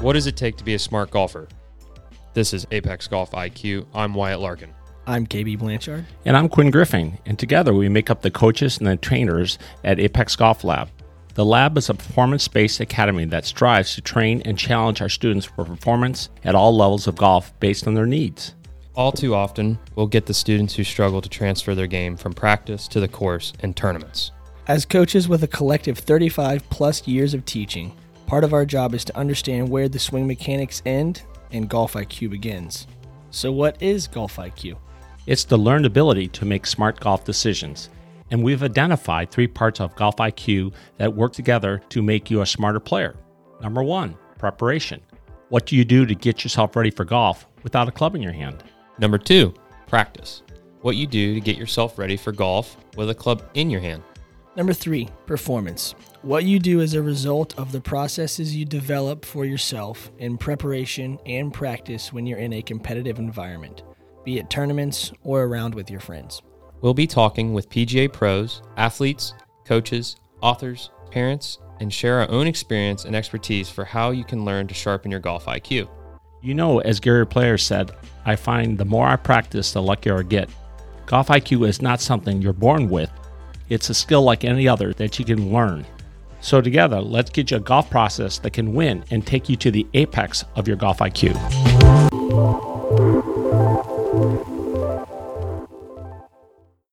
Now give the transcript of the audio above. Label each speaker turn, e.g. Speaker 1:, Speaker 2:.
Speaker 1: What does it take to be a smart golfer? This is Apex Golf IQ. I'm Wyatt Larkin.
Speaker 2: I'm KB Blanchard.
Speaker 3: And I'm Quinn Griffin. And together we make up the coaches and the trainers at Apex Golf Lab. The lab is a performance based academy that strives to train and challenge our students for performance at all levels of golf based on their needs.
Speaker 1: All too often, we'll get the students who struggle to transfer their game from practice to the course and tournaments.
Speaker 2: As coaches with a collective 35 plus years of teaching, part of our job is to understand where the swing mechanics end and golf IQ begins. So, what is golf IQ?
Speaker 3: It's the learned ability to make smart golf decisions. And we've identified three parts of golf IQ that work together to make you a smarter player. Number one, preparation. What do you do to get yourself ready for golf without a club in your hand?
Speaker 1: Number two, practice. What you do to get yourself ready for golf with a club in your hand.
Speaker 2: Number three, performance. What you do as a result of the processes you develop for yourself in preparation and practice when you're in a competitive environment, be it tournaments or around with your friends.
Speaker 1: We'll be talking with PGA pros, athletes, coaches, authors, parents, and share our own experience and expertise for how you can learn to sharpen your golf IQ.
Speaker 3: You know, as Gary Player said, I find the more I practice, the luckier I get. Golf IQ is not something you're born with, it's a skill like any other that you can learn. So, together, let's get you a golf process that can win and take you to the apex of your golf IQ.